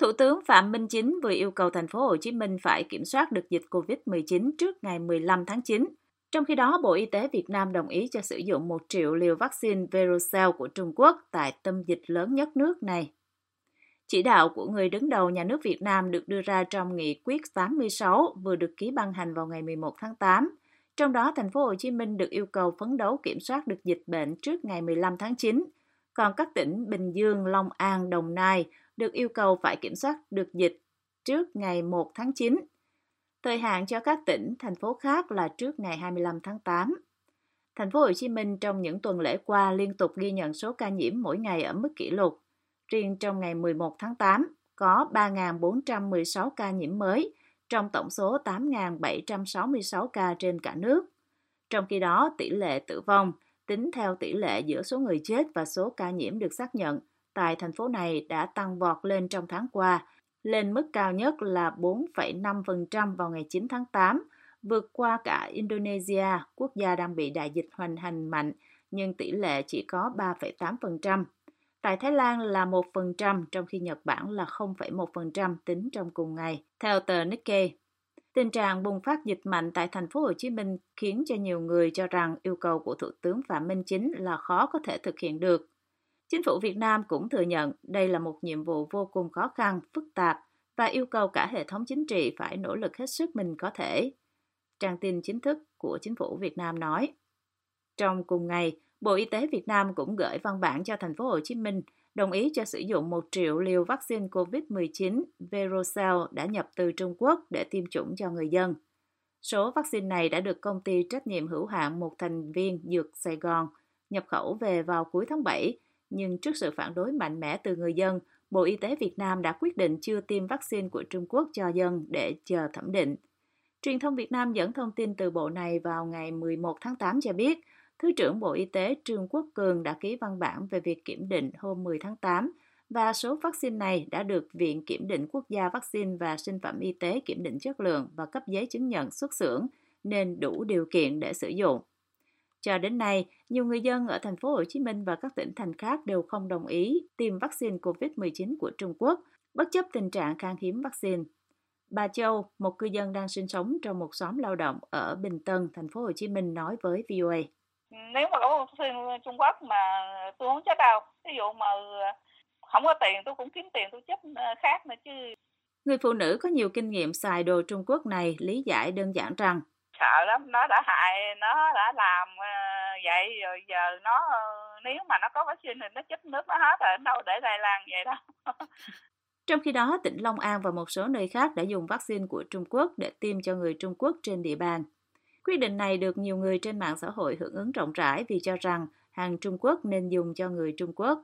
Thủ tướng Phạm Minh Chính vừa yêu cầu thành phố Hồ Chí Minh phải kiểm soát được dịch COVID-19 trước ngày 15 tháng 9. Trong khi đó, Bộ Y tế Việt Nam đồng ý cho sử dụng 1 triệu liều vaccine Verocell của Trung Quốc tại tâm dịch lớn nhất nước này. Chỉ đạo của người đứng đầu nhà nước Việt Nam được đưa ra trong nghị quyết 86 vừa được ký ban hành vào ngày 11 tháng 8. Trong đó, thành phố Hồ Chí Minh được yêu cầu phấn đấu kiểm soát được dịch bệnh trước ngày 15 tháng 9. Còn các tỉnh Bình Dương, Long An, Đồng Nai được yêu cầu phải kiểm soát được dịch trước ngày 1 tháng 9. Thời hạn cho các tỉnh, thành phố khác là trước ngày 25 tháng 8. Thành phố Hồ Chí Minh trong những tuần lễ qua liên tục ghi nhận số ca nhiễm mỗi ngày ở mức kỷ lục. Riêng trong ngày 11 tháng 8 có 3.416 ca nhiễm mới trong tổng số 8.766 ca trên cả nước. Trong khi đó, tỷ lệ tử vong tính theo tỷ lệ giữa số người chết và số ca nhiễm được xác nhận tại thành phố này đã tăng vọt lên trong tháng qua, lên mức cao nhất là 4,5% vào ngày 9 tháng 8, vượt qua cả Indonesia, quốc gia đang bị đại dịch hoành hành mạnh, nhưng tỷ lệ chỉ có 3,8%. Tại Thái Lan là 1%, trong khi Nhật Bản là 0,1% tính trong cùng ngày, theo tờ Nikkei. Tình trạng bùng phát dịch mạnh tại thành phố Hồ Chí Minh khiến cho nhiều người cho rằng yêu cầu của Thủ tướng Phạm Minh Chính là khó có thể thực hiện được. Chính phủ Việt Nam cũng thừa nhận đây là một nhiệm vụ vô cùng khó khăn, phức tạp và yêu cầu cả hệ thống chính trị phải nỗ lực hết sức mình có thể. Trang tin chính thức của chính phủ Việt Nam nói. Trong cùng ngày, Bộ Y tế Việt Nam cũng gửi văn bản cho thành phố Hồ Chí Minh đồng ý cho sử dụng 1 triệu liều vaccine COVID-19 Verocell đã nhập từ Trung Quốc để tiêm chủng cho người dân. Số vaccine này đã được công ty trách nhiệm hữu hạn một thành viên Dược Sài Gòn nhập khẩu về vào cuối tháng 7, nhưng trước sự phản đối mạnh mẽ từ người dân, Bộ Y tế Việt Nam đã quyết định chưa tiêm vaccine của Trung Quốc cho dân để chờ thẩm định. Truyền thông Việt Nam dẫn thông tin từ bộ này vào ngày 11 tháng 8 cho biết, Thứ trưởng Bộ Y tế Trương Quốc Cường đã ký văn bản về việc kiểm định hôm 10 tháng 8 và số vaccine này đã được Viện Kiểm định Quốc gia Vaccine và Sinh phẩm Y tế kiểm định chất lượng và cấp giấy chứng nhận xuất xưởng nên đủ điều kiện để sử dụng. Cho đến nay, nhiều người dân ở thành phố Hồ Chí Minh và các tỉnh thành khác đều không đồng ý tiêm vaccine COVID-19 của Trung Quốc, bất chấp tình trạng khan hiếm vaccine. Bà Châu, một cư dân đang sinh sống trong một xóm lao động ở Bình Tân, thành phố Hồ Chí Minh nói với VOA nếu mà có phim Trung Quốc mà tôi không chết đâu ví dụ mà không có tiền tôi cũng kiếm tiền tôi chết ờ, khác nữa chứ Người phụ nữ có nhiều kinh nghiệm xài đồ Trung Quốc này lý giải đơn giản rằng sợ lắm, nó đã hại, nó đã làm ờ, vậy rồi giờ nó nếu mà nó có vaccine thì nó chết nước nó hết rồi, đâu để lây lan vậy đâu. Trong khi đó, tỉnh Long An và một số nơi khác đã dùng vaccine của Trung Quốc để tiêm cho người Trung Quốc trên địa bàn. Quyết định này được nhiều người trên mạng xã hội hưởng ứng rộng rãi vì cho rằng hàng Trung Quốc nên dùng cho người Trung Quốc.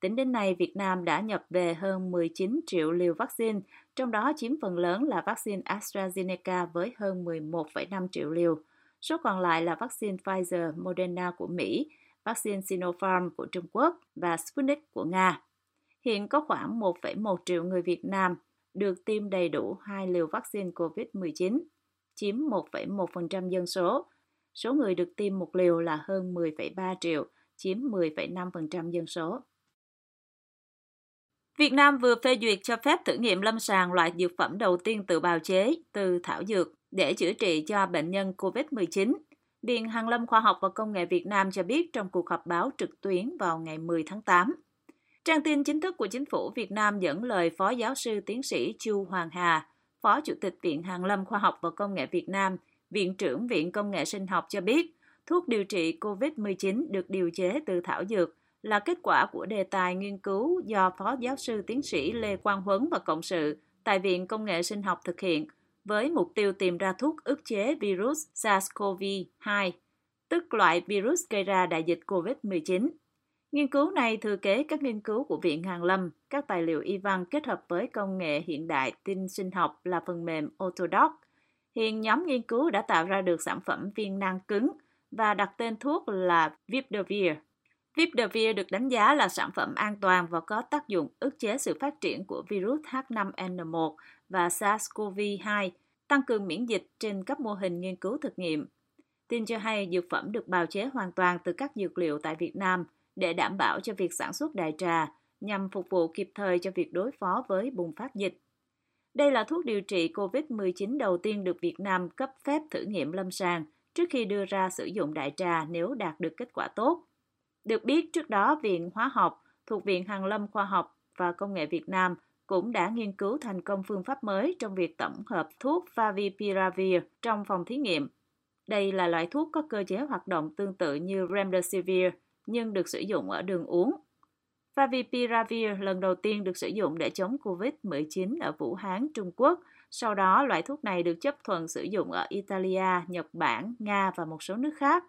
Tính đến nay, Việt Nam đã nhập về hơn 19 triệu liều vaccine, trong đó chiếm phần lớn là vaccine AstraZeneca với hơn 11,5 triệu liều. Số còn lại là vaccine Pfizer, Moderna của Mỹ, vaccine Sinopharm của Trung Quốc và Sputnik của Nga. Hiện có khoảng 1,1 triệu người Việt Nam được tiêm đầy đủ hai liều vaccine COVID-19 chiếm 1,1% dân số. Số người được tiêm một liều là hơn 10,3 triệu, chiếm 10,5% dân số. Việt Nam vừa phê duyệt cho phép thử nghiệm lâm sàng loại dược phẩm đầu tiên tự bào chế từ thảo dược để chữa trị cho bệnh nhân COVID-19. Viện Hàn Lâm Khoa học và Công nghệ Việt Nam cho biết trong cuộc họp báo trực tuyến vào ngày 10 tháng 8. Trang tin chính thức của chính phủ Việt Nam dẫn lời Phó Giáo sư Tiến sĩ Chu Hoàng Hà, Phó Chủ tịch Viện Hàn Lâm Khoa học và Công nghệ Việt Nam, Viện trưởng Viện Công nghệ Sinh học cho biết, thuốc điều trị COVID-19 được điều chế từ thảo dược là kết quả của đề tài nghiên cứu do Phó Giáo sư Tiến sĩ Lê Quang Huấn và Cộng sự tại Viện Công nghệ Sinh học thực hiện với mục tiêu tìm ra thuốc ức chế virus SARS-CoV-2, tức loại virus gây ra đại dịch COVID-19. Nghiên cứu này thừa kế các nghiên cứu của Viện Hàn Lâm, các tài liệu y văn kết hợp với công nghệ hiện đại tin sinh học là phần mềm Autodoc. Hiện nhóm nghiên cứu đã tạo ra được sản phẩm viên nang cứng và đặt tên thuốc là Vipdovir. Vipdovir được đánh giá là sản phẩm an toàn và có tác dụng ức chế sự phát triển của virus H5N1 và SARS-CoV-2, tăng cường miễn dịch trên các mô hình nghiên cứu thực nghiệm. Tin cho hay dược phẩm được bào chế hoàn toàn từ các dược liệu tại Việt Nam – để đảm bảo cho việc sản xuất đại trà, nhằm phục vụ kịp thời cho việc đối phó với bùng phát dịch. Đây là thuốc điều trị COVID-19 đầu tiên được Việt Nam cấp phép thử nghiệm lâm sàng trước khi đưa ra sử dụng đại trà nếu đạt được kết quả tốt. Được biết trước đó Viện Hóa học thuộc Viện Hàn Lâm Khoa học và Công nghệ Việt Nam cũng đã nghiên cứu thành công phương pháp mới trong việc tổng hợp thuốc Favipiravir trong phòng thí nghiệm. Đây là loại thuốc có cơ chế hoạt động tương tự như Remdesivir nhưng được sử dụng ở đường uống. Favipiravir lần đầu tiên được sử dụng để chống COVID-19 ở Vũ Hán, Trung Quốc. Sau đó, loại thuốc này được chấp thuận sử dụng ở Italia, Nhật Bản, Nga và một số nước khác.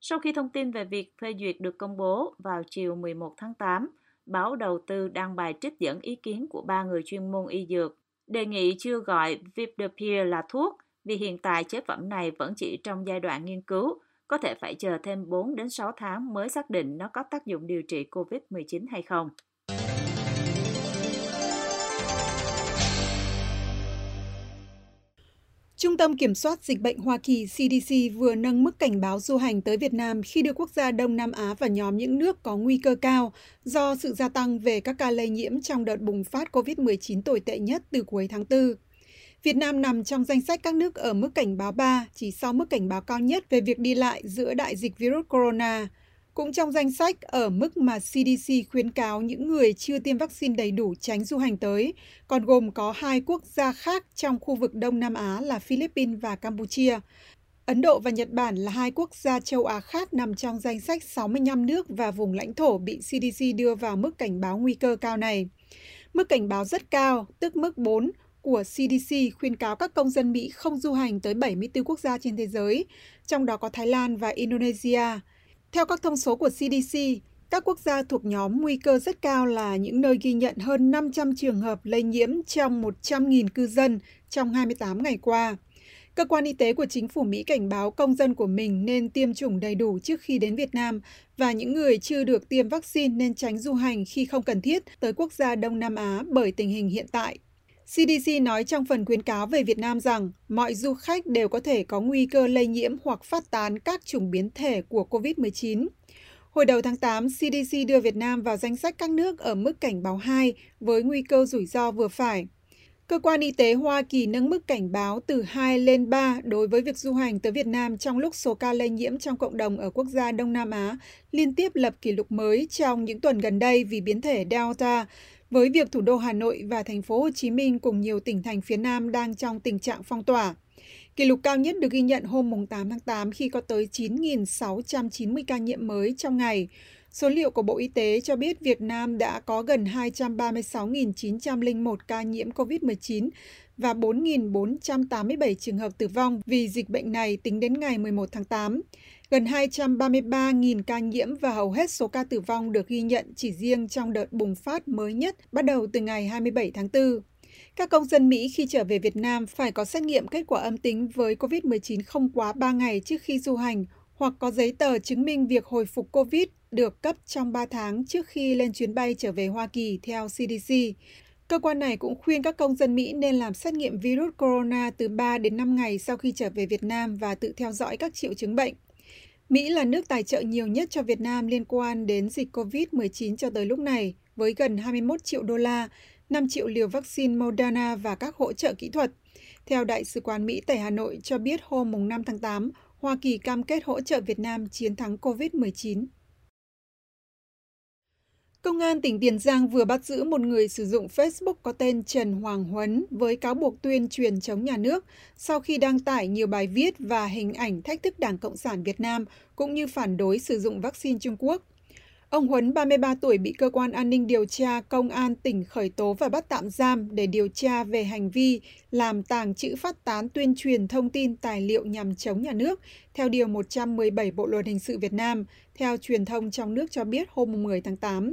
Sau khi thông tin về việc phê duyệt được công bố vào chiều 11 tháng 8, báo đầu tư đăng bài trích dẫn ý kiến của ba người chuyên môn y dược, đề nghị chưa gọi Vipdepir là thuốc vì hiện tại chế phẩm này vẫn chỉ trong giai đoạn nghiên cứu, có thể phải chờ thêm 4 đến 6 tháng mới xác định nó có tác dụng điều trị COVID-19 hay không. Trung tâm Kiểm soát Dịch bệnh Hoa Kỳ CDC vừa nâng mức cảnh báo du hành tới Việt Nam khi đưa quốc gia Đông Nam Á vào nhóm những nước có nguy cơ cao do sự gia tăng về các ca lây nhiễm trong đợt bùng phát COVID-19 tồi tệ nhất từ cuối tháng 4. Việt Nam nằm trong danh sách các nước ở mức cảnh báo 3, chỉ sau mức cảnh báo cao nhất về việc đi lại giữa đại dịch virus corona. Cũng trong danh sách ở mức mà CDC khuyến cáo những người chưa tiêm vaccine đầy đủ tránh du hành tới, còn gồm có hai quốc gia khác trong khu vực Đông Nam Á là Philippines và Campuchia. Ấn Độ và Nhật Bản là hai quốc gia châu Á khác nằm trong danh sách 65 nước và vùng lãnh thổ bị CDC đưa vào mức cảnh báo nguy cơ cao này. Mức cảnh báo rất cao, tức mức 4, của CDC khuyên cáo các công dân Mỹ không du hành tới 74 quốc gia trên thế giới, trong đó có Thái Lan và Indonesia. Theo các thông số của CDC, các quốc gia thuộc nhóm nguy cơ rất cao là những nơi ghi nhận hơn 500 trường hợp lây nhiễm trong 100.000 cư dân trong 28 ngày qua. Cơ quan y tế của chính phủ Mỹ cảnh báo công dân của mình nên tiêm chủng đầy đủ trước khi đến Việt Nam và những người chưa được tiêm vaccine nên tránh du hành khi không cần thiết tới quốc gia Đông Nam Á bởi tình hình hiện tại. CDC nói trong phần khuyến cáo về Việt Nam rằng mọi du khách đều có thể có nguy cơ lây nhiễm hoặc phát tán các chủng biến thể của COVID-19. Hồi đầu tháng 8, CDC đưa Việt Nam vào danh sách các nước ở mức cảnh báo 2 với nguy cơ rủi ro vừa phải. Cơ quan y tế Hoa Kỳ nâng mức cảnh báo từ 2 lên 3 đối với việc du hành tới Việt Nam trong lúc số ca lây nhiễm trong cộng đồng ở quốc gia Đông Nam Á liên tiếp lập kỷ lục mới trong những tuần gần đây vì biến thể Delta, với việc thủ đô Hà Nội và thành phố Hồ Chí Minh cùng nhiều tỉnh thành phía Nam đang trong tình trạng phong tỏa. Kỷ lục cao nhất được ghi nhận hôm 8 tháng 8 khi có tới 9.690 ca nhiễm mới trong ngày. Số liệu của Bộ Y tế cho biết Việt Nam đã có gần 236.901 ca nhiễm COVID-19 và 4.487 trường hợp tử vong vì dịch bệnh này tính đến ngày 11 tháng 8. Gần 233.000 ca nhiễm và hầu hết số ca tử vong được ghi nhận chỉ riêng trong đợt bùng phát mới nhất bắt đầu từ ngày 27 tháng 4. Các công dân Mỹ khi trở về Việt Nam phải có xét nghiệm kết quả âm tính với COVID-19 không quá 3 ngày trước khi du hành hoặc có giấy tờ chứng minh việc hồi phục COVID được cấp trong 3 tháng trước khi lên chuyến bay trở về Hoa Kỳ theo CDC. Cơ quan này cũng khuyên các công dân Mỹ nên làm xét nghiệm virus corona từ 3 đến 5 ngày sau khi trở về Việt Nam và tự theo dõi các triệu chứng bệnh. Mỹ là nước tài trợ nhiều nhất cho Việt Nam liên quan đến dịch COVID-19 cho tới lúc này, với gần 21 triệu đô la, 5 triệu liều vaccine Moderna và các hỗ trợ kỹ thuật. Theo Đại sứ quán Mỹ tại Hà Nội cho biết hôm 5 tháng 8, Hoa Kỳ cam kết hỗ trợ Việt Nam chiến thắng COVID-19. Công an tỉnh Tiền Giang vừa bắt giữ một người sử dụng Facebook có tên Trần Hoàng Huấn với cáo buộc tuyên truyền chống nhà nước sau khi đăng tải nhiều bài viết và hình ảnh thách thức Đảng Cộng sản Việt Nam cũng như phản đối sử dụng vaccine Trung Quốc. Ông Huấn, 33 tuổi, bị cơ quan an ninh điều tra công an tỉnh khởi tố và bắt tạm giam để điều tra về hành vi làm tàng trữ phát tán tuyên truyền thông tin tài liệu nhằm chống nhà nước, theo Điều 117 Bộ Luật Hình sự Việt Nam, theo truyền thông trong nước cho biết hôm 10 tháng 8.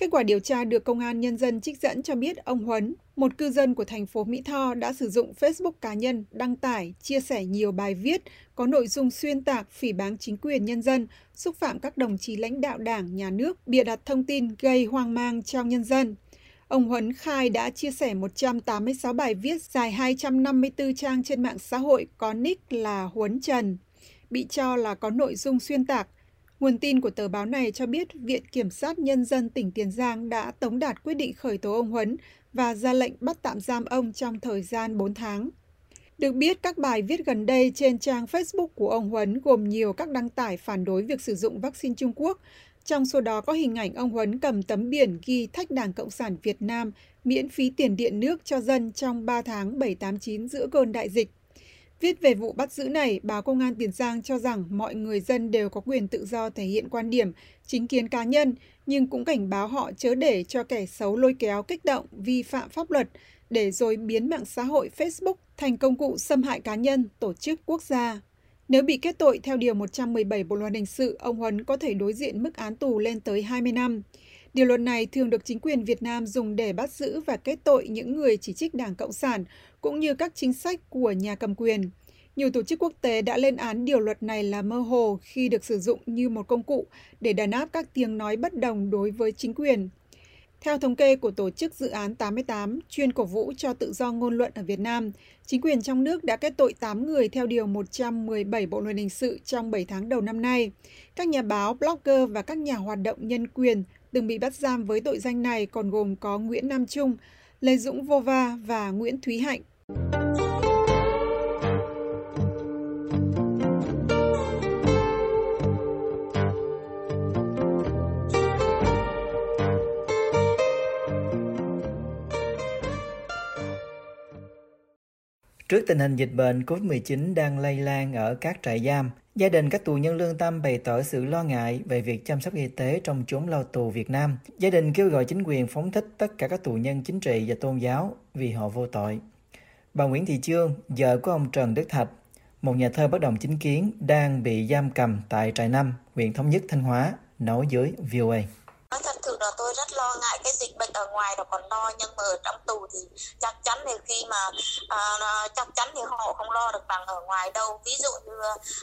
Kết quả điều tra được Công an Nhân dân trích dẫn cho biết ông Huấn, một cư dân của thành phố Mỹ Tho đã sử dụng Facebook cá nhân đăng tải, chia sẻ nhiều bài viết có nội dung xuyên tạc, phỉ báng chính quyền nhân dân, xúc phạm các đồng chí lãnh đạo đảng, nhà nước, bịa đặt thông tin gây hoang mang trong nhân dân. Ông Huấn khai đã chia sẻ 186 bài viết dài 254 trang trên mạng xã hội có nick là Huấn Trần, bị cho là có nội dung xuyên tạc, Nguồn tin của tờ báo này cho biết Viện Kiểm sát Nhân dân tỉnh Tiền Giang đã tống đạt quyết định khởi tố ông Huấn và ra lệnh bắt tạm giam ông trong thời gian 4 tháng. Được biết, các bài viết gần đây trên trang Facebook của ông Huấn gồm nhiều các đăng tải phản đối việc sử dụng vaccine Trung Quốc. Trong số đó có hình ảnh ông Huấn cầm tấm biển ghi thách Đảng Cộng sản Việt Nam miễn phí tiền điện nước cho dân trong 3 tháng 789 giữa cơn đại dịch. Viết về vụ bắt giữ này, báo Công an Tiền Giang cho rằng mọi người dân đều có quyền tự do thể hiện quan điểm, chính kiến cá nhân, nhưng cũng cảnh báo họ chớ để cho kẻ xấu lôi kéo kích động, vi phạm pháp luật, để rồi biến mạng xã hội Facebook thành công cụ xâm hại cá nhân, tổ chức quốc gia. Nếu bị kết tội theo Điều 117 Bộ Luật Hình sự, ông Huấn có thể đối diện mức án tù lên tới 20 năm. Điều luật này thường được chính quyền Việt Nam dùng để bắt giữ và kết tội những người chỉ trích Đảng Cộng sản, cũng như các chính sách của nhà cầm quyền. Nhiều tổ chức quốc tế đã lên án điều luật này là mơ hồ khi được sử dụng như một công cụ để đàn áp các tiếng nói bất đồng đối với chính quyền. Theo thống kê của Tổ chức Dự án 88, chuyên cổ vũ cho tự do ngôn luận ở Việt Nam, chính quyền trong nước đã kết tội 8 người theo Điều 117 Bộ Luật Hình sự trong 7 tháng đầu năm nay. Các nhà báo, blogger và các nhà hoạt động nhân quyền từng bị bắt giam với tội danh này còn gồm có Nguyễn Nam Trung, Lê Dũng Vô Va và Nguyễn Thúy Hạnh. Trước tình hình dịch bệnh COVID-19 đang lây lan ở các trại giam, gia đình các tù nhân lương tâm bày tỏ sự lo ngại về việc chăm sóc y tế trong chốn lao tù Việt Nam. Gia đình kêu gọi chính quyền phóng thích tất cả các tù nhân chính trị và tôn giáo vì họ vô tội. Bà Nguyễn Thị Chương, vợ của ông Trần Đức Thạch, một nhà thơ bất đồng chính kiến đang bị giam cầm tại trại năm, huyện Thống Nhất, Thanh Hóa, nói dưới VOA. Nói là tôi rất lo ngại cái dịch bệnh ở ngoài đó còn lo nhưng mà ở trong tù thì chắc chắn thì khi mà à, chắc chắn thì họ không lo được bằng ở ngoài đâu ví dụ như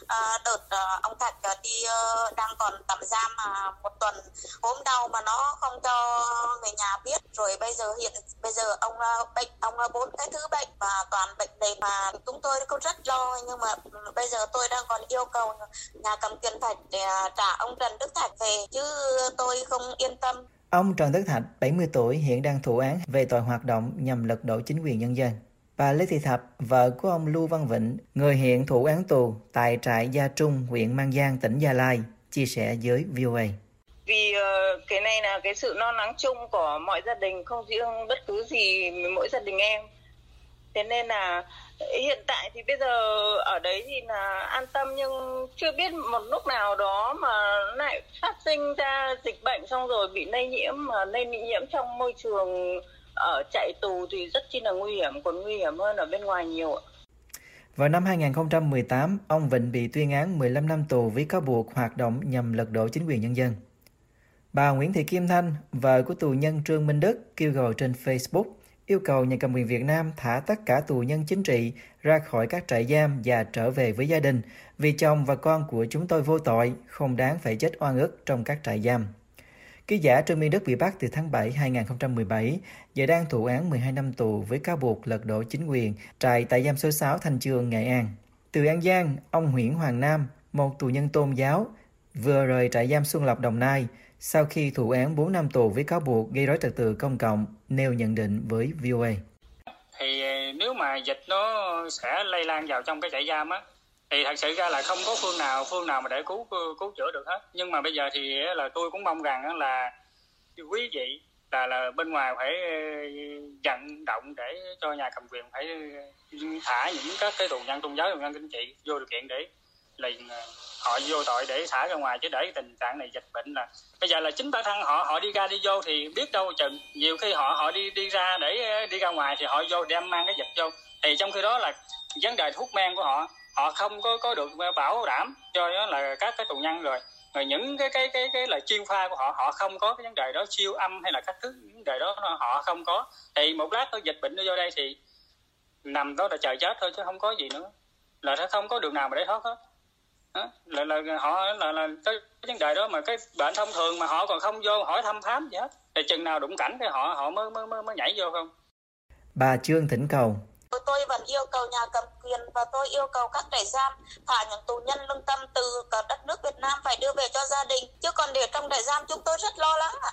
à, đợt à, ông Thạch à, đi à, đang còn tạm giam mà một tuần ốm đau mà nó không cho người nhà biết rồi bây giờ hiện bây giờ ông à, bệnh ông à, bốn cái thứ bệnh và toàn bệnh này mà chúng tôi cũng rất lo nhưng mà ừ, bây giờ tôi đang còn yêu cầu nhà cầm quyền Thạch để trả ông Trần Đức Thạch về chứ tôi không yên tâm. Ông Trần Tất Thạch, 70 tuổi, hiện đang thụ án về tội hoạt động nhằm lật đổ chính quyền nhân dân. Bà Lê Thị Thập, vợ của ông Lưu Văn Vịnh, người hiện thụ án tù tại trại Gia Trung, huyện Mang Giang, tỉnh Gia Lai, chia sẻ với VOA. Vì ờ, cái này là cái sự lo lắng chung của mọi gia đình, không riêng bất cứ gì mỗi gia đình em. Thế nên là hiện tại thì bây giờ ở đấy thì là an tâm nhưng chưa biết một lúc nào đó mà lại phát sinh ra dịch bệnh xong rồi bị lây nhiễm mà lây nhiễm trong môi trường ở chạy tù thì rất chi là nguy hiểm còn nguy hiểm hơn ở bên ngoài nhiều ạ. Vào năm 2018, ông Vịnh bị tuyên án 15 năm tù với cáo buộc hoạt động nhằm lật đổ chính quyền nhân dân. Bà Nguyễn Thị Kim Thanh, vợ của tù nhân Trương Minh Đức, kêu gọi trên Facebook yêu cầu nhà cầm quyền Việt Nam thả tất cả tù nhân chính trị ra khỏi các trại giam và trở về với gia đình vì chồng và con của chúng tôi vô tội, không đáng phải chết oan ức trong các trại giam. Ký giả Trương Minh Đức bị bắt từ tháng 7 2017 và đang thụ án 12 năm tù với cáo buộc lật đổ chính quyền trại tại giam số 6 Thanh Chương, Nghệ An. Từ An Giang, ông Nguyễn Hoàng Nam, một tù nhân tôn giáo, vừa rời trại giam Xuân Lộc Đồng Nai sau khi thụ án 4 năm tù với cáo buộc gây rối trật tự công cộng, nêu nhận định với VOA. Thì ờ, nếu mà dịch nó sẽ lây lan vào trong cái trại giam á, thì thật sự ra là không có phương nào phương nào mà để cứu cứu chữa được hết. Nhưng mà bây giờ thì là tôi cũng mong rằng là quý vị là là bên ngoài phải ờ, vận động để cho nhà cầm quyền phải ờ, thả những các cái tù nhân tôn giáo tù nhân chính trị vô điều kiện để liền à, họ vô tội để thả ra ngoài, chứ để tình trạng này dịch bệnh là bây giờ là chính bản thân họ họ đi ra đi vô thì biết đâu chừng. Nhiều khi họ họ đi đi ra để à, đi ra ngoài thì họ vô đem mang cái dịch vô. Thì trong khi đó là vấn đề thuốc men của họ họ không có có được bảo đảm cho nó là các cái tù nhân rồi. Rồi những cái cái cái cái là chuyên khoa của họ họ không có cái vấn đề đó, siêu âm hay là các thứ vấn đề đó họ không có. Thì một lát nó dịch bệnh nó vô đây thì nằm đó là chờ chết thôi, chứ không có gì nữa. Là sẽ không có đường nào mà để thoát hết là là họ là là cái vấn đề đó mà cái bệnh thông thường mà họ còn không vô hỏi thăm khám gì hết thì chừng nào đụng cảnh thì họ họ mới mới mới, mới nhảy vô không bà Trương Thỉnh Cầu Tôi vẫn yêu cầu nhà cầm quyền và tôi yêu cầu các trại giam thả những tù nhân lương tâm từ cả đất nước Việt Nam phải đưa về cho gia đình. Chứ còn để trong trại giam chúng tôi rất lo lắng ạ.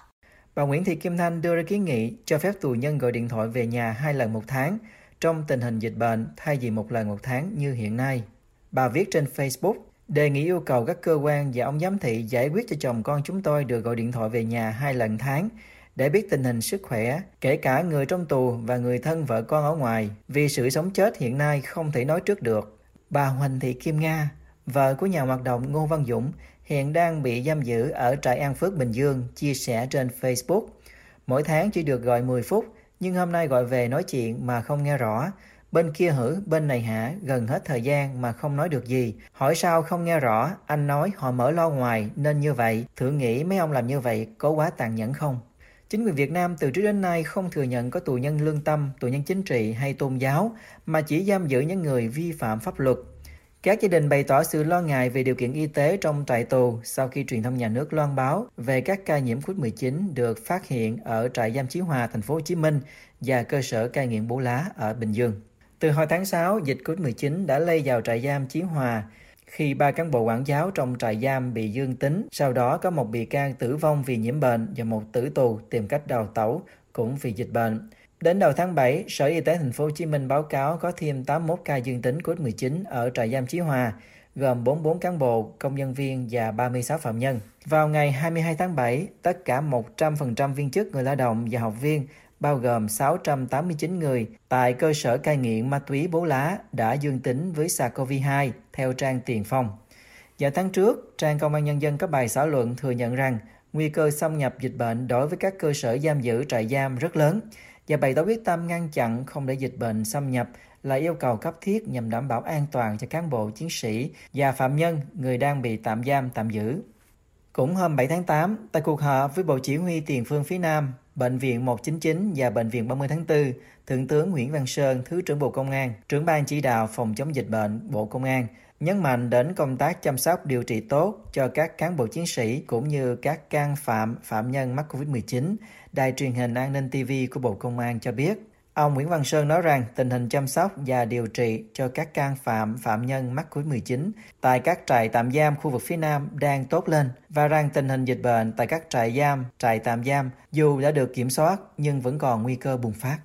Bà Nguyễn Thị Kim Thanh đưa ra kiến nghị cho phép tù nhân gọi điện thoại về nhà hai lần một tháng trong tình hình dịch bệnh thay vì một lần một tháng như hiện nay. Bà viết trên Facebook, đề nghị yêu cầu các cơ quan và ông giám thị giải quyết cho chồng con chúng tôi được gọi điện thoại về nhà hai lần tháng để biết tình hình sức khỏe, kể cả người trong tù và người thân vợ con ở ngoài, vì sự sống chết hiện nay không thể nói trước được. Bà Huỳnh Thị Kim Nga, vợ của nhà hoạt động Ngô Văn Dũng, hiện đang bị giam giữ ở trại An Phước Bình Dương, chia sẻ trên Facebook. Mỗi tháng chỉ được gọi 10 phút, nhưng hôm nay gọi về nói chuyện mà không nghe rõ. Bên kia hử, bên này hả, gần hết thời gian mà không nói được gì. Hỏi sao không nghe rõ, anh nói họ mở lo ngoài nên như vậy. Thử nghĩ mấy ông làm như vậy có quá tàn nhẫn không? Chính quyền Việt Nam từ trước đến nay không thừa nhận có tù nhân lương tâm, tù nhân chính trị hay tôn giáo, mà chỉ giam giữ những người vi phạm pháp luật. Các gia đình bày tỏ sự lo ngại về điều kiện y tế trong trại tù sau khi truyền thông nhà nước loan báo về các ca nhiễm COVID-19 được phát hiện ở trại giam Chí Hòa, thành phố Hồ Chí Minh và cơ sở cai nghiện Bố Lá ở Bình Dương. Từ hồi tháng 6, dịch COVID-19 đã lây vào trại giam Chí Hòa khi ba cán bộ quản giáo trong trại giam bị dương tính, sau đó có một bị can tử vong vì nhiễm bệnh và một tử tù tìm cách đào tẩu cũng vì dịch bệnh. Đến đầu tháng 7, Sở Y tế thành phố Hồ Chí Minh báo cáo có thêm 81 ca dương tính COVID-19 ở trại giam Chí Hòa, gồm 44 cán bộ, công nhân viên và 36 phạm nhân. Vào ngày 22 tháng 7, tất cả 100% viên chức người lao động và học viên bao gồm 689 người tại cơ sở cai nghiện ma túy Bố Lá đã dương tính với SARS-CoV-2 theo trang Tiền Phong. Vào tháng trước, trang Công an Nhân dân có bài xã luận thừa nhận rằng nguy cơ xâm nhập dịch bệnh đối với các cơ sở giam giữ trại giam rất lớn và bày tỏ quyết tâm ngăn chặn không để dịch bệnh xâm nhập là yêu cầu cấp thiết nhằm đảm bảo an toàn cho cán bộ chiến sĩ và phạm nhân người đang bị tạm giam tạm giữ. Cũng hôm 7 tháng 8, tại cuộc họp với Bộ Chỉ huy Tiền phương phía Nam, Bệnh viện 199 và Bệnh viện 30 tháng 4, Thượng tướng Nguyễn Văn Sơn, Thứ trưởng Bộ Công an, trưởng ban chỉ đạo phòng chống dịch bệnh Bộ Công an, nhấn mạnh đến công tác chăm sóc điều trị tốt cho các cán bộ chiến sĩ cũng như các can phạm, phạm nhân mắc COVID-19. Đài truyền hình an ninh TV của Bộ Công an cho biết, Ông Nguyễn Văn Sơn nói rằng tình hình chăm sóc và điều trị cho các can phạm phạm nhân mắc COVID-19 tại các trại tạm giam khu vực phía Nam đang tốt lên và rằng tình hình dịch bệnh tại các trại giam, trại tạm giam dù đã được kiểm soát nhưng vẫn còn nguy cơ bùng phát.